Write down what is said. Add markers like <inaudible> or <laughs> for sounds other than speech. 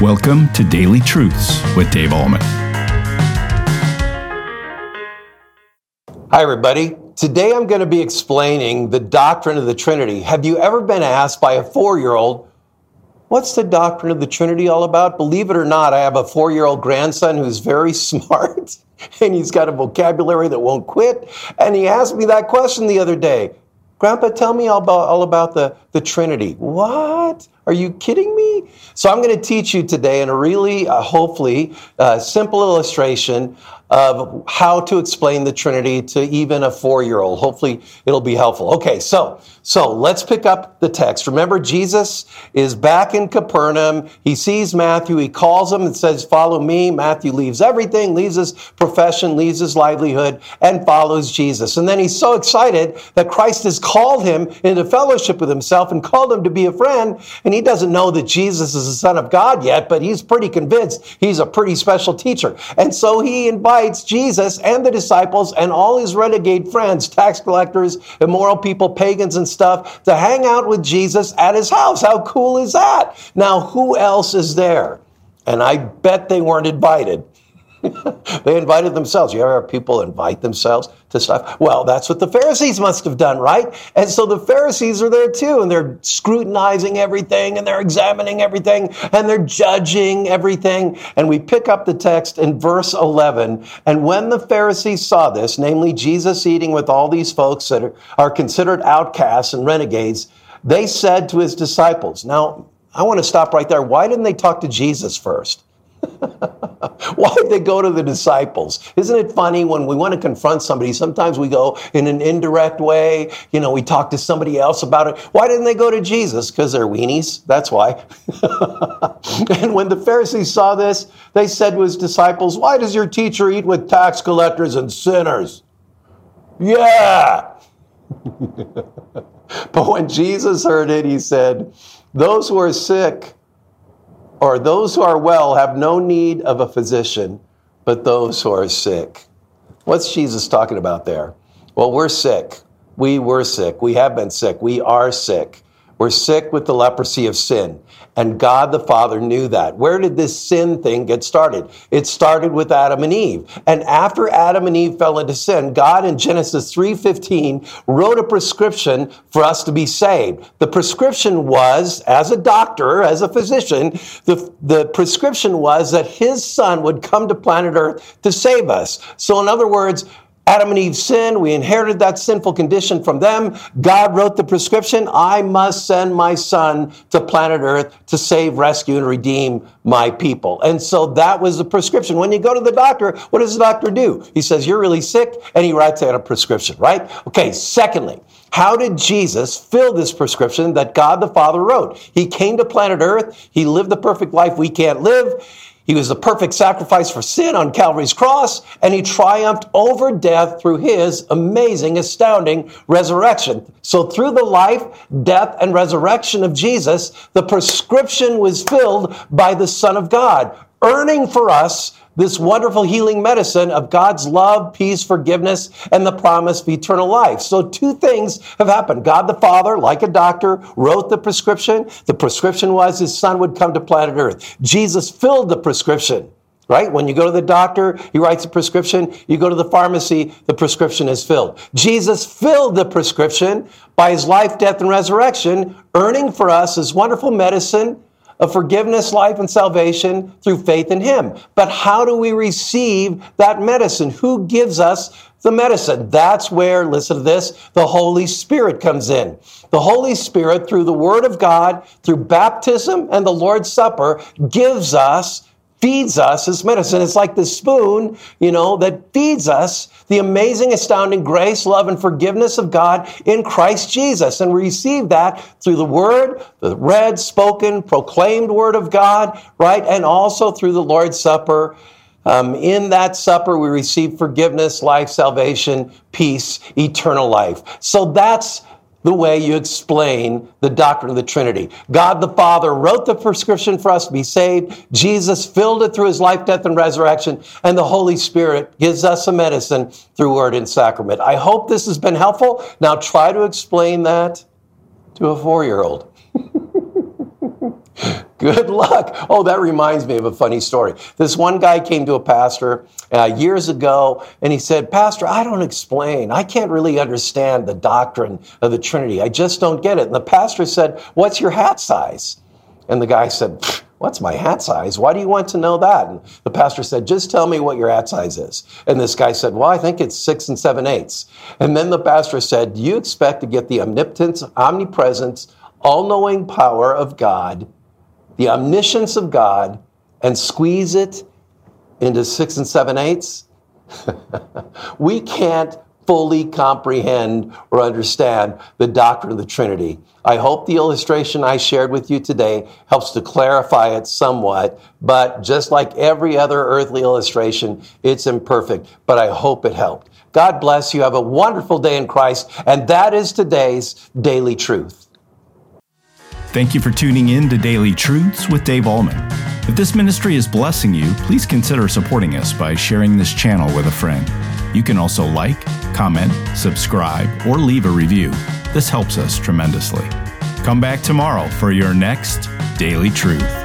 Welcome to Daily Truths with Dave Ahlman. Hi, everybody. Today I'm going to be explaining the doctrine of the Trinity. Have you ever been asked by a four year old, What's the doctrine of the Trinity all about? Believe it or not, I have a four year old grandson who's very <laughs> smart and he's got a vocabulary that won't quit. And he asked me that question the other day Grandpa, tell me all about, all about the, the Trinity. What? Are you kidding me? So I'm going to teach you today in a really, uh, hopefully, uh, simple illustration of how to explain the Trinity to even a four-year-old. Hopefully, it'll be helpful. Okay, so so let's pick up the text. Remember, Jesus is back in Capernaum. He sees Matthew. He calls him and says, "Follow me." Matthew leaves everything, leaves his profession, leaves his livelihood, and follows Jesus. And then he's so excited that Christ has called him into fellowship with himself and called him to be a friend. And he doesn't know that Jesus is the Son of God yet, but he's pretty convinced he's a pretty special teacher. And so he invites Jesus and the disciples and all his renegade friends, tax collectors, immoral people, pagans, and stuff, to hang out with Jesus at his house. How cool is that? Now, who else is there? And I bet they weren't invited. <laughs> they invited themselves. You ever have people invite themselves to stuff? Well, that's what the Pharisees must have done, right? And so the Pharisees are there too, and they're scrutinizing everything, and they're examining everything, and they're judging everything. And we pick up the text in verse 11. And when the Pharisees saw this, namely Jesus eating with all these folks that are, are considered outcasts and renegades, they said to his disciples, Now, I want to stop right there. Why didn't they talk to Jesus first? <laughs> Why did they go to the disciples? Isn't it funny when we want to confront somebody? Sometimes we go in an indirect way. You know, we talk to somebody else about it. Why didn't they go to Jesus? Because they're weenies. That's why. <laughs> and when the Pharisees saw this, they said to his disciples, Why does your teacher eat with tax collectors and sinners? Yeah. <laughs> but when Jesus heard it, he said, Those who are sick, or those who are well have no need of a physician, but those who are sick. What's Jesus talking about there? Well, we're sick. We were sick. We have been sick. We are sick. We're sick with the leprosy of sin. And God the Father knew that. Where did this sin thing get started? It started with Adam and Eve. And after Adam and Eve fell into sin, God in Genesis 3:15 wrote a prescription for us to be saved. The prescription was, as a doctor, as a physician, the, the prescription was that his son would come to planet Earth to save us. So in other words, Adam and Eve sinned. We inherited that sinful condition from them. God wrote the prescription. I must send my son to planet Earth to save, rescue, and redeem my people. And so that was the prescription. When you go to the doctor, what does the doctor do? He says, You're really sick, and he writes out a prescription, right? Okay, secondly, how did Jesus fill this prescription that God the Father wrote? He came to planet Earth. He lived the perfect life we can't live. He was the perfect sacrifice for sin on Calvary's cross, and he triumphed over death through his amazing, astounding resurrection. So, through the life, death, and resurrection of Jesus, the prescription was filled by the Son of God, earning for us this wonderful healing medicine of God's love, peace, forgiveness, and the promise of eternal life. So, two things have happened. God the Father, like a doctor, wrote the prescription. The prescription was his son would come to planet Earth. Jesus filled the prescription right? When you go to the doctor, he writes a prescription. You go to the pharmacy, the prescription is filled. Jesus filled the prescription by his life, death, and resurrection, earning for us his wonderful medicine of forgiveness, life, and salvation through faith in Him. But how do we receive that medicine? Who gives us the medicine? That's where, listen to this, the Holy Spirit comes in. The Holy Spirit, through the Word of God, through baptism and the Lord's Supper, gives us feeds us as medicine. It's like the spoon, you know, that feeds us the amazing, astounding grace, love, and forgiveness of God in Christ Jesus. And we receive that through the word, the read, spoken, proclaimed word of God, right? And also through the Lord's Supper. Um, in that supper, we receive forgiveness, life, salvation, peace, eternal life. So that's the way you explain the doctrine of the Trinity. God the Father wrote the prescription for us to be saved. Jesus filled it through his life, death, and resurrection. And the Holy Spirit gives us a medicine through word and sacrament. I hope this has been helpful. Now try to explain that to a four year old. Good <laughs> luck. Oh, that reminds me of a funny story. This one guy came to a pastor uh, years ago and he said, Pastor, I don't explain. I can't really understand the doctrine of the Trinity. I just don't get it. And the pastor said, What's your hat size? And the guy said, What's my hat size? Why do you want to know that? And the pastor said, Just tell me what your hat size is. And this guy said, Well, I think it's six and seven eighths. And then the pastor said, Do you expect to get the omnipotence, omnipresence, all knowing power of God? The omniscience of God and squeeze it into six and seven eighths, <laughs> we can't fully comprehend or understand the doctrine of the Trinity. I hope the illustration I shared with you today helps to clarify it somewhat, but just like every other earthly illustration, it's imperfect, but I hope it helped. God bless you. Have a wonderful day in Christ, and that is today's daily truth. Thank you for tuning in to Daily Truths with Dave Ahlman. If this ministry is blessing you, please consider supporting us by sharing this channel with a friend. You can also like, comment, subscribe, or leave a review. This helps us tremendously. Come back tomorrow for your next Daily Truth.